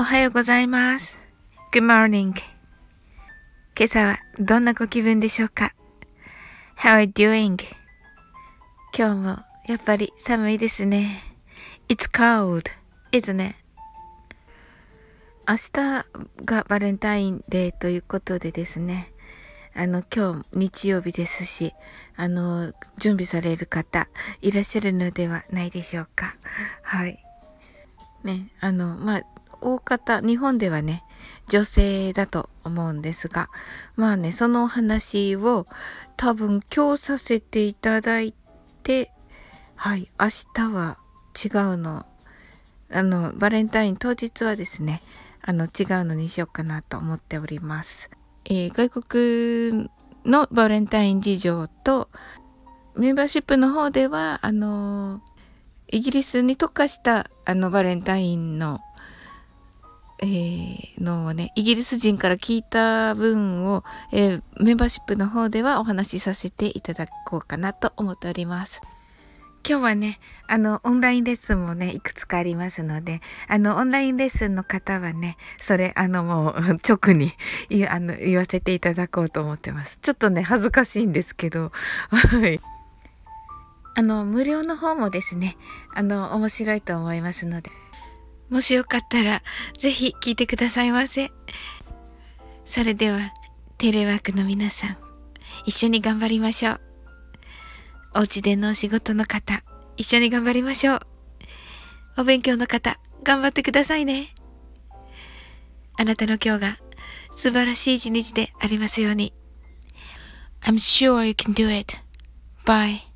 おはようございます。Good morning. 今朝はどんなご気分でしょうか ?How are you doing? 今日もやっぱり寒いですね。It's cold, isn't it? 明日がバレンタインデーということでですね。あの、今日日曜日ですし、あの、準備される方いらっしゃるのではないでしょうか。はい。ね、あの、まあ、大方、日本ではね、女性だと思うんですが、まあね、そのお話を多分今日させていただいて、はい、明日は違うの、あの、バレンタイン当日はですね、あの、違うのにしようかなと思っております。えー、外国のバレンタイン事情と、メンバーシップの方では、あのイギリスに特化したあのバレンタインの、えー、のをね、イギリス人から聞いた分を、えー、メンバーシップの方ではお話しさせていただこうかなと思っております。今日はね、あの、オンラインレッスンもね、いくつかありますので、あの、オンラインレッスンの方はね、それ、あの、もう、直に言あの言わせていただこうと思ってます。ちょっとね、恥ずかしいんですけど、はい。あの、無料の方もですね、あの、面白いと思いますので、もしよかったら、ぜひ聞いてくださいませ。それでは、テレワークの皆さん、一緒に頑張りましょう。お家でのお仕事の方、一緒に頑張りましょう。お勉強の方、頑張ってくださいね。あなたの今日が素晴らしい一日でありますように。I'm sure you can do it. Bye.